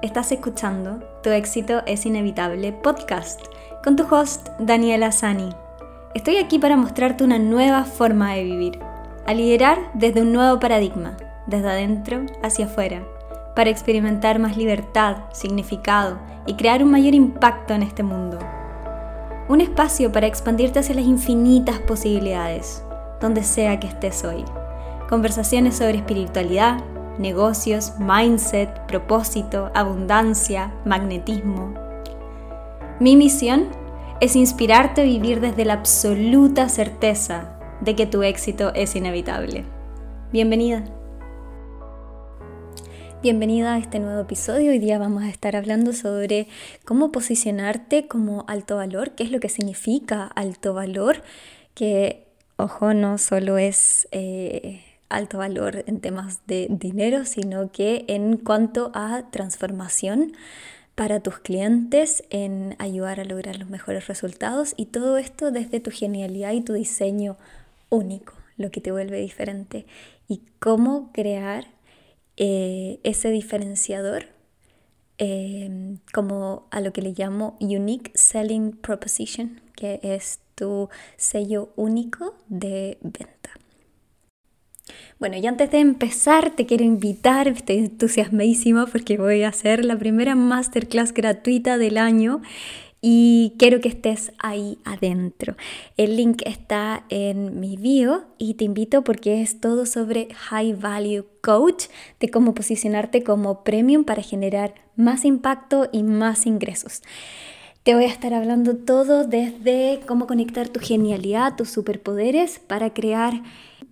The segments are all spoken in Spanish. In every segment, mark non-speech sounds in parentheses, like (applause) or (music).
Estás escuchando Tu éxito es inevitable podcast con tu host Daniela Sani. Estoy aquí para mostrarte una nueva forma de vivir, a liderar desde un nuevo paradigma, desde adentro hacia afuera, para experimentar más libertad, significado y crear un mayor impacto en este mundo. Un espacio para expandirte hacia las infinitas posibilidades, donde sea que estés hoy. Conversaciones sobre espiritualidad, negocios, mindset, propósito, abundancia, magnetismo. Mi misión es inspirarte a vivir desde la absoluta certeza de que tu éxito es inevitable. Bienvenida. Bienvenida a este nuevo episodio. Hoy día vamos a estar hablando sobre cómo posicionarte como alto valor, qué es lo que significa alto valor, que, ojo, no solo es eh, alto valor en temas de dinero, sino que en cuanto a transformación para tus clientes, en ayudar a lograr los mejores resultados y todo esto desde tu genialidad y tu diseño único, lo que te vuelve diferente y cómo crear eh, ese diferenciador eh, como a lo que le llamo Unique Selling Proposition, que es tu sello único de venta. Bueno, y antes de empezar te quiero invitar, estoy entusiasmadísima porque voy a hacer la primera masterclass gratuita del año y quiero que estés ahí adentro. El link está en mi bio y te invito porque es todo sobre High Value Coach, de cómo posicionarte como premium para generar más impacto y más ingresos. Te voy a estar hablando todo desde cómo conectar tu genialidad, tus superpoderes para crear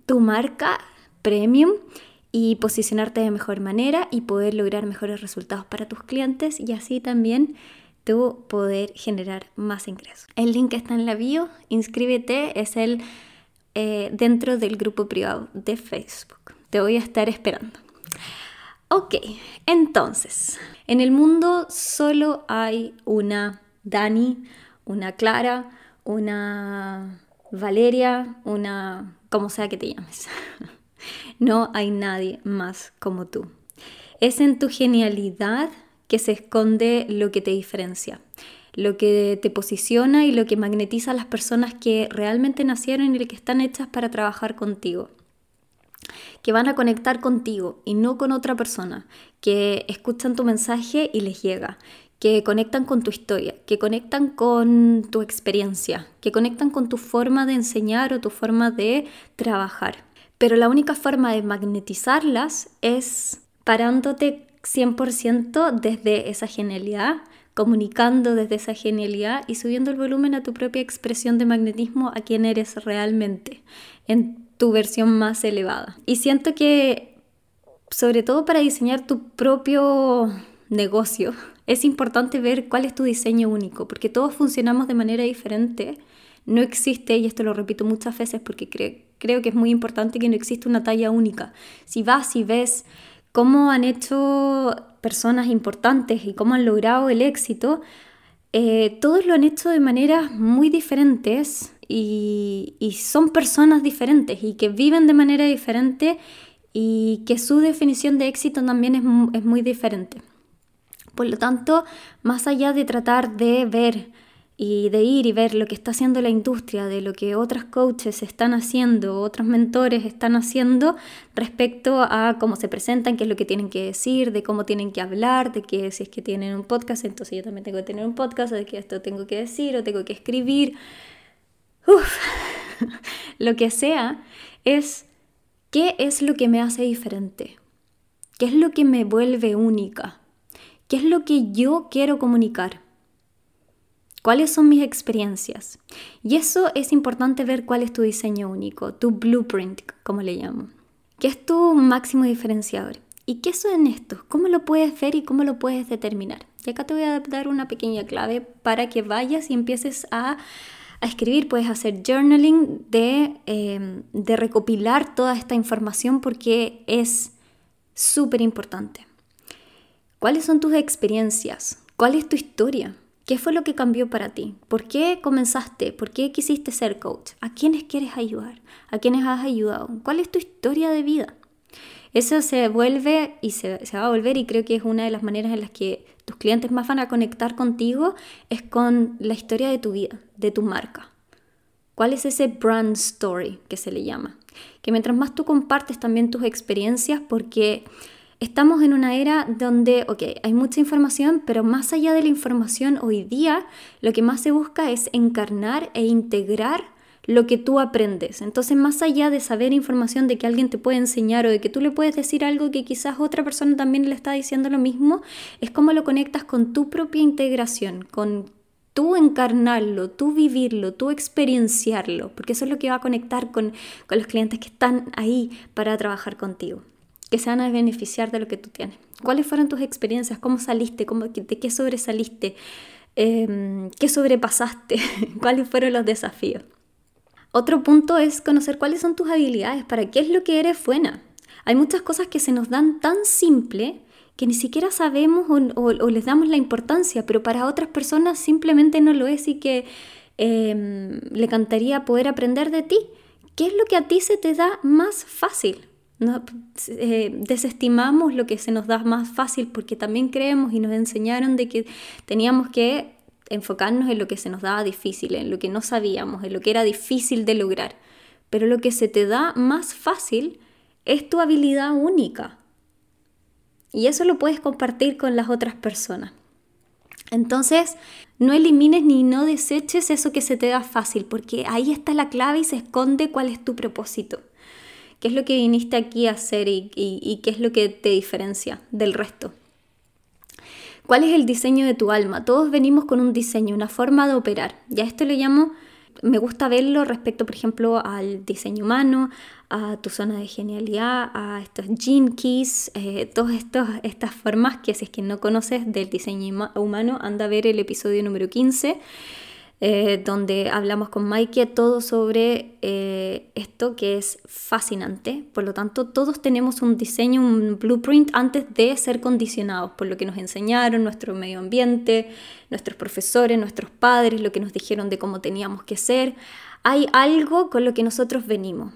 tu marca premium y posicionarte de mejor manera y poder lograr mejores resultados para tus clientes y así también tú poder generar más ingresos. El link está en la bio, inscríbete, es el eh, dentro del grupo privado de Facebook. Te voy a estar esperando. Ok, entonces, en el mundo solo hay una Dani, una Clara, una Valeria, una como sea que te llames. (laughs) No hay nadie más como tú. Es en tu genialidad que se esconde lo que te diferencia, lo que te posiciona y lo que magnetiza a las personas que realmente nacieron y que están hechas para trabajar contigo que van a conectar contigo y no con otra persona, que escuchan tu mensaje y les llega, que conectan con tu historia, que conectan con tu experiencia, que conectan con tu forma de enseñar o tu forma de trabajar. Pero la única forma de magnetizarlas es parándote 100% desde esa genialidad, comunicando desde esa genialidad y subiendo el volumen a tu propia expresión de magnetismo a quien eres realmente, en tu versión más elevada. Y siento que, sobre todo para diseñar tu propio negocio, es importante ver cuál es tu diseño único, porque todos funcionamos de manera diferente. No existe, y esto lo repito muchas veces porque creo que es muy importante que no existe una talla única. Si vas y ves cómo han hecho personas importantes y cómo han logrado el éxito, eh, todos lo han hecho de maneras muy diferentes y, son personas diferentes y que viven de manera diferente y que su definición de éxito también es muy diferente. Por lo tanto, más allá de tratar de ver y de ir y ver lo que está haciendo la industria, de lo que otras coaches están haciendo, otros mentores están haciendo respecto a cómo se presentan, qué es lo que tienen que decir, de cómo tienen que hablar, de que si es que tienen un podcast, entonces yo también tengo que tener un podcast, de que esto tengo que decir o tengo que escribir. Uf, (laughs) lo que sea es qué es lo que me hace diferente, qué es lo que me vuelve única, qué es lo que yo quiero comunicar cuáles son mis experiencias. Y eso es importante ver cuál es tu diseño único, tu blueprint, como le llamo. ¿Qué es tu máximo diferenciador? ¿Y qué son estos? ¿Cómo lo puedes ver y cómo lo puedes determinar? Y acá te voy a dar una pequeña clave para que vayas y empieces a, escribir. Puedes hacer journaling de, em, de recopilar toda esta información porque es súper importante. ¿Cuáles son tus experiencias? ¿Cuál es tu historia? ¿Qué fue lo que cambió para ti? ¿Por qué comenzaste? ¿Por qué quisiste ser coach? ¿A quiénes quieres ayudar? ¿A quiénes has ayudado? ¿Cuál es tu historia de vida? Eso se vuelve y se, se, va a volver y creo que es una de las maneras en las que tus clientes más van a conectar contigo es con la historia de tu vida, de tu marca. ¿Cuál es ese brand story que se le llama? Que mientras más tú compartes también tus experiencias, porque estamos en una era donde, hay mucha información, pero más allá de la información hoy día, lo que más se busca es encarnar e integrar lo que tú aprendes. Entonces, más allá de saber información de que alguien te puede enseñar o de que tú le puedes decir algo que quizás otra persona también le está diciendo lo mismo, es cómo lo conectas con tu propia integración, con tú encarnarlo, tú vivirlo, tú experienciarlo, porque eso es lo que va a conectar con, con los clientes que están ahí para trabajar contigo, que se van a beneficiar de lo que tú tienes. ¿Cuáles fueron tus experiencias? ¿Cómo saliste? ¿Cómo, ¿De qué sobresaliste? Eh, ¿Qué sobrepasaste? (laughs) ¿Cuáles fueron los desafíos? Otro punto es conocer cuáles son tus habilidades, para qué es lo que eres buena. Hay muchas cosas que se nos dan tan simple que ni siquiera sabemos o, les damos la importancia, pero para otras personas simplemente no lo es y que em, le cantaría poder aprender de ti. ¿Qué es lo que a ti se te da más fácil? Eh, desestimamos lo que se nos da más fácil porque también creemos y nos enseñaron de que teníamos que enfocarnos en lo que se nos daba difícil, en lo que no sabíamos, en lo que era difícil de lograr. Pero lo que se te da más fácil es tu habilidad única. Y eso lo puedes compartir con las otras personas. Entonces, no elimines ni no deseches eso que se te da fácil, porque ahí está la clave y se esconde cuál es tu propósito. ¿Qué es lo que viniste aquí a hacer y, y qué es lo que te diferencia del resto? ¿Cuál es el diseño de tu alma? Todos venimos con un diseño, una forma de operar. Ya esto lo llamo, me gusta verlo respecto, por ejemplo, al diseño humano, a tu zona de genialidad, a estos gene keys, eh, todas estas formas que si es que no conoces del diseño humano, anda a ver el episodio número 15 eh, donde hablamos con Maike todo sobre eh, esto que es fascinante. Por lo tanto, todos tenemos un diseño, un blueprint antes de ser condicionados por lo que nos enseñaron, nuestro medio ambiente, nuestros profesores, nuestros padres, lo que nos dijeron de cómo teníamos que ser. Hay algo con lo que nosotros venimos,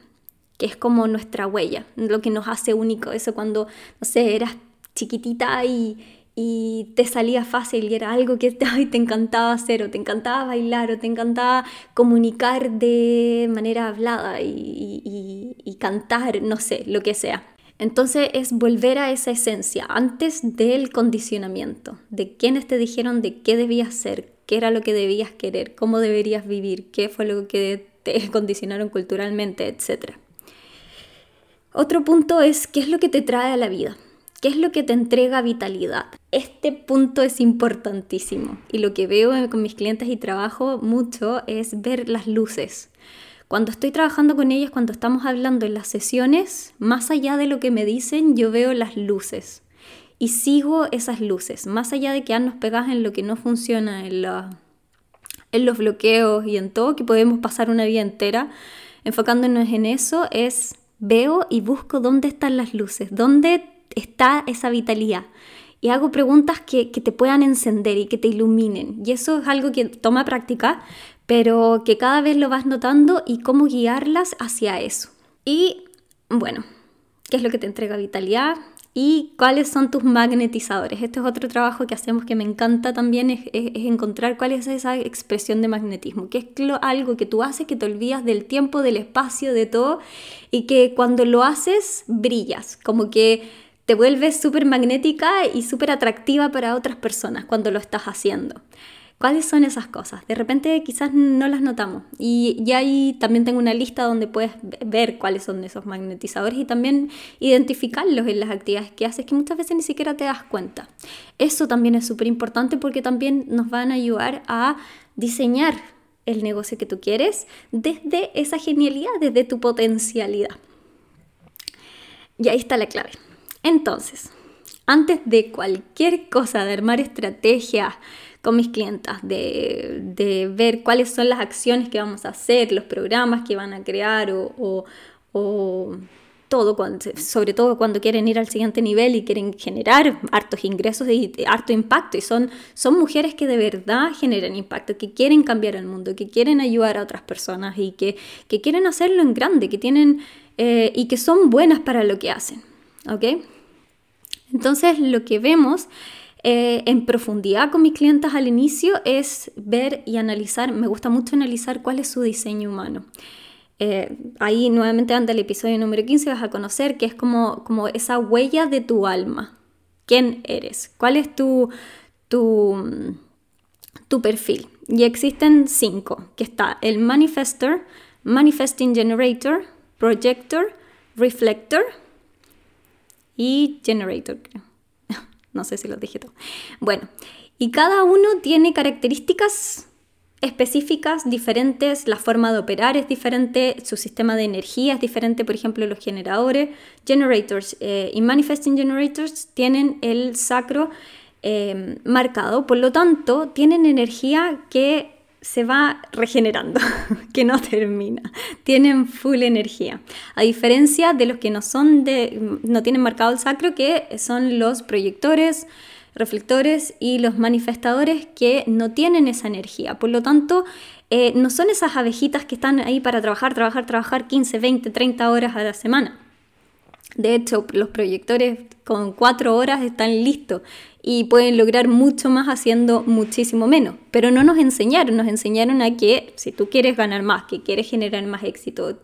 que es como nuestra huella, lo que nos hace único. Eso cuando, no sé, eras chiquitita y y te salía fácil y era algo que (laughs) te, te encantaba hacer o te encantaba bailar o te encantaba comunicar de manera hablada y, y, cantar, no sé, lo que sea. Entonces es volver a esa esencia antes del condicionamiento, de quiénes te dijeron de qué debías ser, qué era lo que debías querer, cómo deberías vivir, qué fue lo que te (laughs) condicionaron culturalmente, etc. Otro punto es qué es lo que te trae a la vida. ¿Qué es lo que te entrega vitalidad? Este punto es importantísimo y lo que veo con mis clientes y trabajo mucho es ver las luces. Cuando estoy trabajando con ellas, cuando estamos hablando en las sesiones, más allá de lo que me dicen, yo veo las luces y sigo esas luces, más allá de quedarnos pegadas en lo que no funciona, en, en los bloqueos y en todo, que podemos pasar una vida entera enfocándonos en eso, es veo y busco dónde están las luces, dónde está esa vitalidad. Y hago preguntas que, te puedan encender y que te iluminen. Y eso es algo que toma práctica, pero que cada vez lo vas notando y cómo guiarlas hacia eso. Y bueno, ¿qué es lo que te entrega vitalidad? y cuáles son tus magnetizadores. Este es otro trabajo que hacemos que me encanta también, es, encontrar cuál es esa expresión de magnetismo, que es algo que tú haces que te olvidas del tiempo, del espacio, de todo, y que cuando lo haces brillas, como que te vuelves súper magnética y súper atractiva para otras personas cuando lo estás haciendo. ¿Cuáles son esas cosas? De repente quizás no las notamos. Y, ya ahí también tengo una lista donde puedes ver cuáles son esos magnetizadores y también identificarlos en las actividades que haces que muchas veces ni siquiera te das cuenta. Eso también es súper importante porque también nos van a ayudar a diseñar el negocio que tú quieres desde esa genialidad, desde tu potencialidad. Y ahí está la clave. Entonces, antes de cualquier cosa, de armar estrategias con mis clientas, de, ver cuáles son las acciones que vamos a hacer, los programas que van a crear o, todo, sobre todo cuando quieren ir al siguiente nivel y quieren generar hartos ingresos y harto impacto. Y son, mujeres que de verdad generan impacto, que quieren cambiar el mundo, que quieren ayudar a otras personas y que, que quieren hacerlo en grande, que tienen eh, y que son buenas para lo que hacen. ¿ok? Entonces lo que vemos eh, en profundidad con mis clientes al inicio es ver y analizar, me gusta mucho analizar cuál es su diseño humano. Eh, ahí nuevamente anda el episodio número 15, vas a conocer que es como, como esa huella de tu alma. ¿Quién eres? ¿Cuál es tu, tu, tu perfil? Y existen cinco, que está el manifestor, manifesting generator, projector, reflector y generator, (laughs) no sé si lo dije todo. Bueno, y cada uno tiene características específicas, diferentes, la forma de operar es diferente, su sistema de energía es diferente, por ejemplo, los generadores, generators eh, y manifesting generators tienen el sacro eh, marcado, por lo tanto, tienen energía que se va regenerando, (laughs) que no termina. Tienen full energía. A diferencia de los que no son de, no tienen marcado el sacro, que son los proyectores, reflectores y los manifestadores que no tienen esa energía. Por lo tanto, eh, no son esas abejitas que están ahí para trabajar, trabajar, trabajar 15, 20, 30 horas a la semana. De hecho, los proyectores con 4 horas están listos y pueden lograr mucho más haciendo muchísimo menos. Pero no nos enseñaron, nos enseñaron a que si tú quieres ganar más, que quieres generar más éxito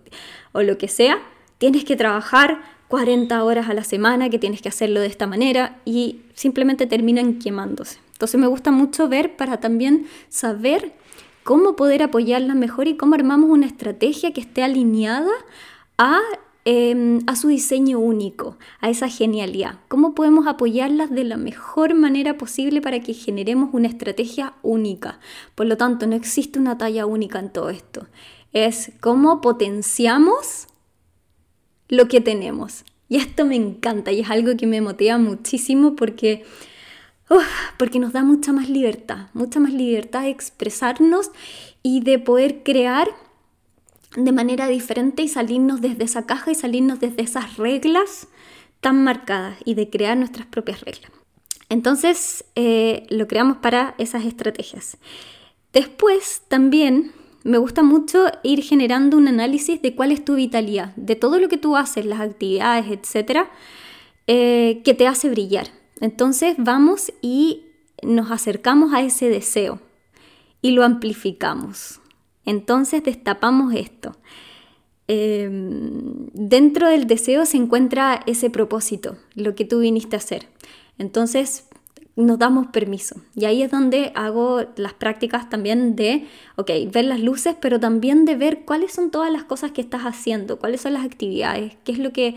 o lo que sea, tienes que trabajar 40 horas a la semana, que tienes que hacerlo de esta manera y simplemente terminan quemándose. Entonces me gusta mucho ver para también saber cómo poder apoyarlas mejor y cómo armamos una estrategia que esté alineada a Em, a su diseño único, a esa genialidad. ¿Cómo podemos apoyarlas de la mejor manera posible para que generemos una estrategia única? Por lo tanto, no existe una talla única en todo esto. Es cómo potenciamos lo que tenemos. Y esto me encanta y es algo que me motiva muchísimo porque, porque nos da mucha más libertad, mucha más libertad de expresarnos y de poder crear de manera diferente y salirnos desde esa caja y salirnos desde esas reglas tan marcadas y de crear nuestras propias reglas. Entonces eh, lo creamos para esas estrategias. Después también me gusta mucho ir generando un análisis de cuál es tu vitalidad, de todo lo que tú haces, las actividades, etcétera, eh, que te hace brillar. Entonces vamos y nos acercamos a ese deseo y lo amplificamos. Entonces destapamos esto. Em, dentro del deseo se encuentra ese propósito, lo que tú viniste a hacer. Entonces nos damos permiso. Y ahí es donde hago las prácticas también de, ok, ver las luces, pero también de ver cuáles son todas las cosas que estás haciendo, cuáles son las actividades, qué es lo que,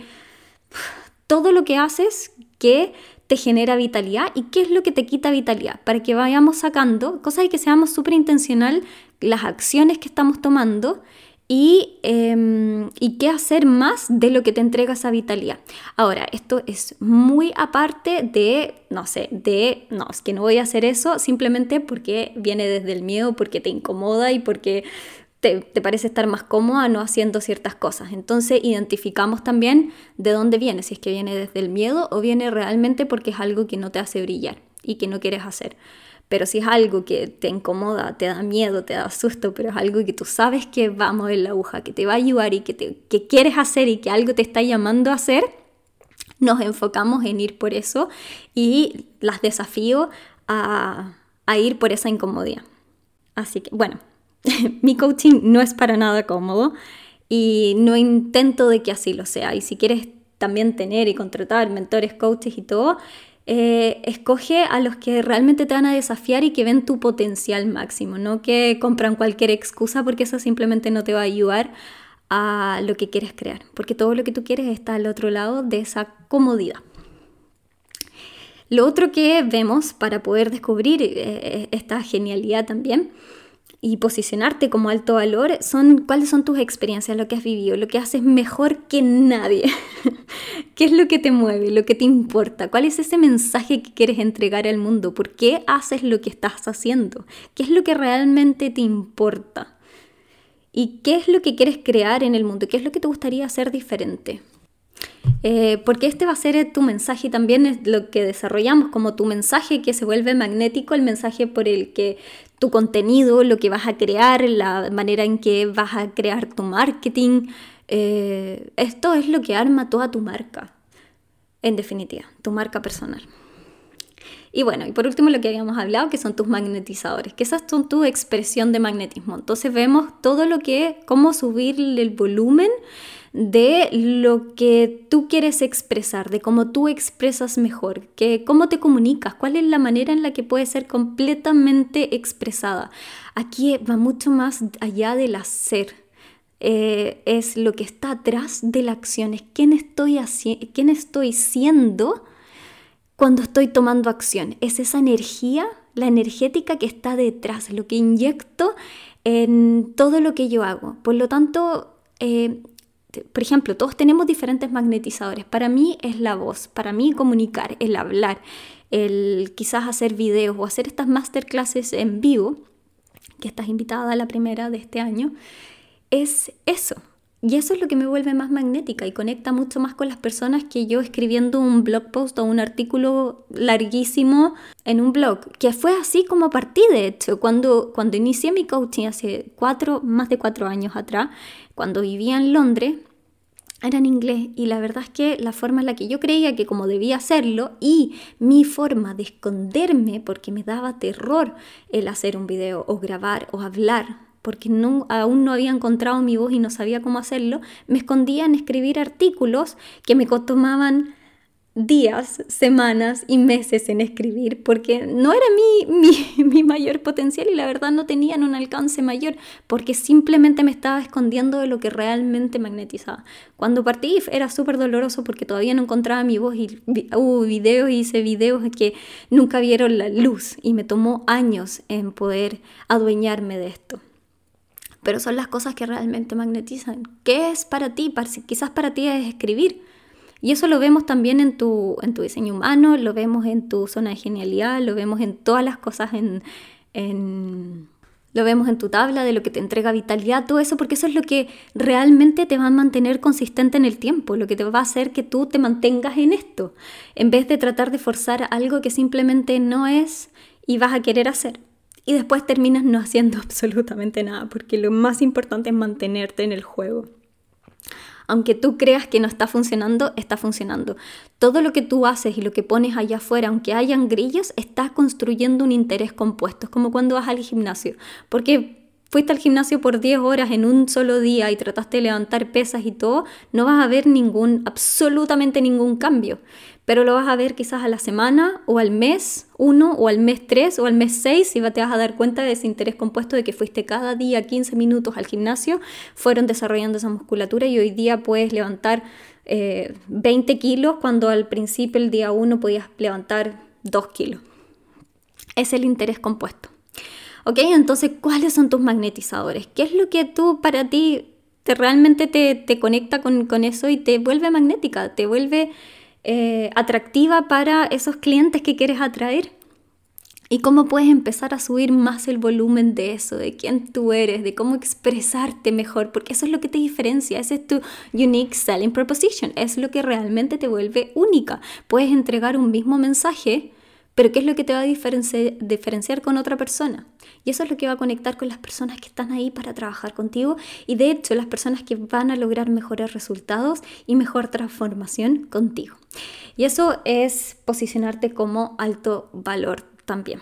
todo lo que haces que te genera vitalidad y qué es lo que te quita vitalidad, para que vayamos sacando cosas y que seamos súper intencional las acciones que estamos tomando y, em, y, qué hacer más de lo que te entrega esa vitalidad. Ahora, esto es muy aparte de, no sé, de, no, es que no voy a hacer eso simplemente porque viene desde el miedo, porque te incomoda y porque te, te parece estar más cómoda no haciendo ciertas cosas. Entonces identificamos también de dónde viene, si es que viene desde el miedo o viene realmente porque es algo que no te hace brillar y que no quieres hacer. Pero si es algo que te incomoda, te da miedo, te da susto, pero es algo que tú sabes que va a mover la aguja, que te va a ayudar y que, te, que quieres hacer y que algo te está llamando a hacer, nos enfocamos en ir por eso y las desafío a, a ir por esa incomodidad. Así que, bueno, (laughs) mi coaching no es para nada cómodo y no intento de que así lo sea. Y si quieres también tener y contratar mentores, coaches y todo, eh, escoge a los que realmente te van a desafiar y que ven tu potencial máximo, no que compran cualquier excusa porque eso simplemente no te va a ayudar a lo que quieres crear, porque todo lo que tú quieres está al otro lado de esa comodidad. Lo otro que vemos para poder descubrir eh, esta genialidad también y posicionarte como alto valor son cuáles son tus experiencias, lo que has vivido, lo que haces mejor que nadie. (laughs) ¿Qué es lo que te mueve, lo que te importa? ¿Cuál es ese mensaje que quieres entregar al mundo? ¿Por qué haces lo que estás haciendo? ¿Qué es lo que realmente te importa? ¿Y qué es lo que quieres crear en el mundo? ¿Qué es lo que te gustaría hacer diferente? Eh, porque este va a ser tu mensaje y también es lo que desarrollamos como tu mensaje que se vuelve magnético, el mensaje por el que tu contenido, lo que vas a crear, la manera en que vas a crear tu marketing, Eh, esto es lo que arma toda tu marca, en definitiva, tu marca personal. Y bueno, y por último lo que habíamos hablado, que son tus magnetizadores, que esas son tu expresión de magnetismo. Entonces vemos todo lo que, cómo subir el volumen de lo que tú quieres expresar, de cómo tú expresas mejor, que cómo te comunicas, cuál es la manera en la que puede ser completamente expresada. Aquí va mucho más allá del hacer. Eh, es lo que está atrás de la acción, es quién estoy, quién estoy siendo cuando estoy tomando acción. Es esa energía, la energética que está detrás, lo que inyecto en todo lo que yo hago. Por lo tanto, eh, por ejemplo, todos tenemos diferentes magnetizadores. Para mí es la voz, para mí comunicar, el hablar, el quizás hacer videos o hacer estas masterclasses en vivo, que estás invitada a la primera de este año, es eso, y eso es lo que me vuelve más magnética y conecta mucho más con las personas que yo escribiendo un blog post o un artículo larguísimo en un blog, que fue así como partí de hecho. Cuando, cuando inicié mi coaching hace cuatro, más de cuatro años atrás, cuando vivía en Londres, era en inglés y la verdad es que la forma en la que yo creía que como debía hacerlo y mi forma de esconderme porque me daba terror el hacer un video o grabar o hablar porque no, aún no había encontrado mi voz y no sabía cómo hacerlo, me escondía en escribir artículos que me tomaban días, semanas y meses en escribir porque no era (laughs) mi, mayor potencial y la verdad no tenían un alcance mayor porque simplemente me estaba escondiendo de lo que realmente magnetizaba. Cuando partí era súper doloroso porque todavía no encontraba mi voz y hubo videos hice videos que nunca vieron la luz y me tomó años en poder adueñarme de esto pero son las cosas que realmente magnetizan. ¿Qué es para ti? Quizás para ti es escribir. Y eso lo vemos también en tu, en tu diseño humano, lo vemos en tu zona de genialidad, lo vemos en todas las cosas, en, en, lo vemos en tu tabla de lo que te entrega vitalidad, todo eso, porque eso es lo que realmente te va a mantener consistente en el tiempo, lo que te va a hacer que tú te mantengas en esto, en vez de tratar de forzar algo que simplemente no es y vas a querer hacer y después terminas no haciendo (laughs) absolutamente nada, porque lo más importante es mantenerte en el juego. Aunque tú creas que no está funcionando, está funcionando. Todo lo que tú haces y lo que pones allá afuera, aunque hayan grillos, estás construyendo un interés compuesto. Es como cuando vas al gimnasio. Porque fuiste al gimnasio por 10 horas en un solo día y trataste de levantar pesas y todo, no vas a ver ningún, absolutamente ningún cambio pero lo vas a ver quizás a la semana o al mes uno o al mes tres o al mes seis y te vas a dar cuenta de ese interés compuesto de que fuiste cada día 15 minutos al gimnasio, fueron desarrollando esa musculatura y hoy día puedes levantar 20 eh, kilos cuando al principio el día uno podías levantar 2 kilos. Es el interés compuesto. ¿Ok? Entonces, ¿cuáles son tus magnetizadores? ¿Qué es lo que tú para ti te, realmente te, te conecta con, con eso y te vuelve magnética? Te vuelve eh, atractiva para esos clientes que quieres atraer. Y cómo puedes empezar a subir más el volumen de eso, de quién tú eres, de cómo expresarte mejor, porque eso es lo que te diferencia, ese es tu unique selling proposition, es lo que realmente te vuelve única. Puedes entregar un mismo mensaje pero ¿qué es lo que te va a diferenciar con otra persona? Y eso es lo que va a conectar con las personas que están ahí para trabajar contigo y de hecho las personas que van a lograr mejores resultados y mejor transformación contigo. Y eso es posicionarte como alto valor también.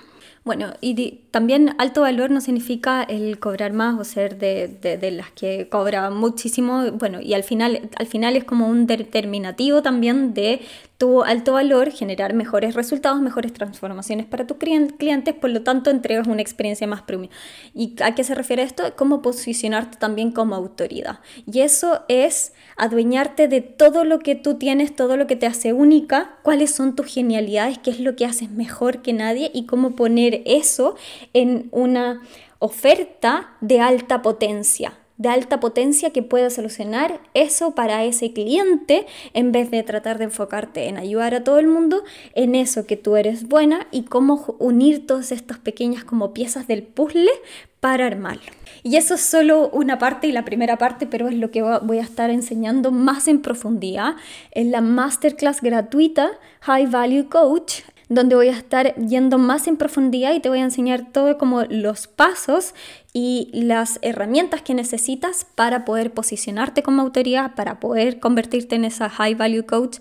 Bueno, y también alto valor no significa el cobrar más o ser de, las que cobra muchísimo. Bueno, y al final, al final es como un determinativo también de tu alto valor, generar mejores resultados, mejores transformaciones para tus clientes, por lo tanto entregas una experiencia más premium. ¿Y a qué se refiere esto? Cómo posicionarte también como autoridad. Y eso es adueñarte de todo lo que tú tienes, todo lo que te hace única, cuáles son tus genialidades, qué es lo que haces mejor que nadie y cómo poner eso en una oferta de alta potencia de alta potencia que pueda solucionar eso para ese cliente en vez de tratar de enfocarte en ayudar a todo el mundo en eso que tú eres buena y cómo unir todas estas pequeñas como piezas del puzzle para armarlo. Y eso es solo una parte y la primera parte, pero es lo que voy a estar enseñando más en profundidad en la masterclass gratuita High Value Coach donde voy a estar yendo más en profundidad y te voy a enseñar todo como los pasos y las herramientas que necesitas para poder posicionarte como autoridad, para poder convertirte en esa high value coach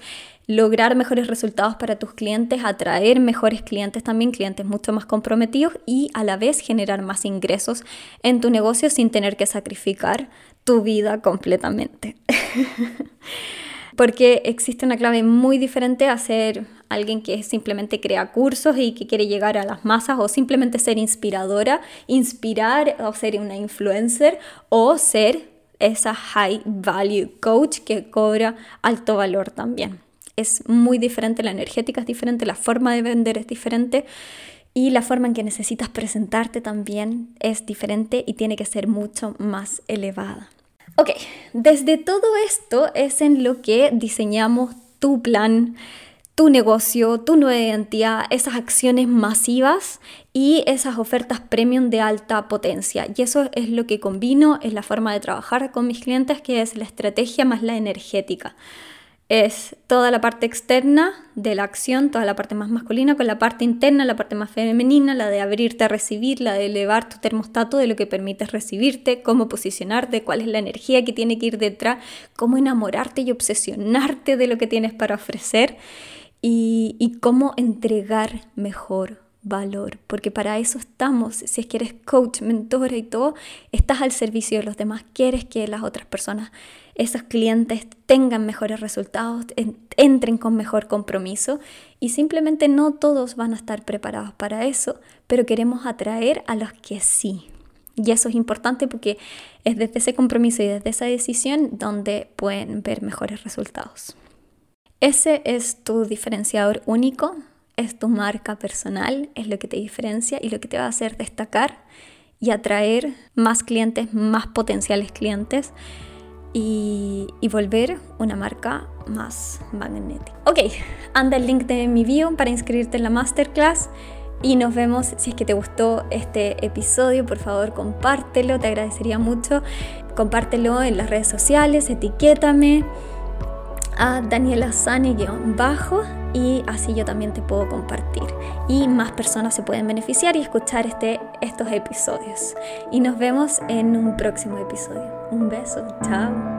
lograr mejores resultados para tus clientes, atraer mejores clientes también, clientes mucho más comprometidos y a la vez generar más ingresos en tu negocio sin tener que sacrificar tu vida completamente. (laughs) Porque existe una clave muy diferente a ser alguien que simplemente crea cursos y que quiere llegar a las masas o simplemente ser inspiradora, inspirar o ser una influencer o ser esa high value coach que cobra alto valor también es muy diferente, la energética es diferente, la forma de vender es diferente y la forma en que necesitas presentarte también es diferente y tiene que ser mucho más elevada. Ok, desde todo esto es en lo que diseñamos tu plan, tu negocio, tu nueva identidad, esas acciones masivas y esas ofertas premium de alta potencia. Y eso es lo que combino, es la forma de trabajar con mis clientes, que es la estrategia más la energética es toda la parte externa de la acción, toda la parte más masculina, con la parte interna, la parte más femenina, la de abrirte a recibir, la de elevar tu termostato de lo que permites recibirte, cómo posicionarte, cuál es la energía que tiene que ir detrás, cómo enamorarte y obsesionarte de lo que tienes para ofrecer y, cómo entregar mejor valor, porque para eso estamos. Si es que eres coach, mentora y todo, estás al servicio de los demás, quieres que las otras personas, esos clientes tengan mejores resultados, entren con mejor compromiso y simplemente no todos van a estar preparados para eso, pero queremos atraer a los que sí. Y eso es importante porque es desde ese compromiso y desde esa decisión donde pueden ver mejores resultados. Ese es tu diferenciador único es tu marca personal, es lo que te diferencia y lo que te va a hacer destacar y atraer más clientes, más potenciales clientes y, volver una marca más magnética. Ok, anda el link de mi bio para inscribirte en la masterclass. Y nos vemos si es que te gustó este episodio, por favor compártelo, te agradecería mucho. Compártelo en las redes sociales, etiquétame a Daniela Sani-bajo y así yo también te puedo compartir y más personas se pueden beneficiar y escuchar este, estos episodios. Y nos vemos en un próximo episodio. Un beso, chao.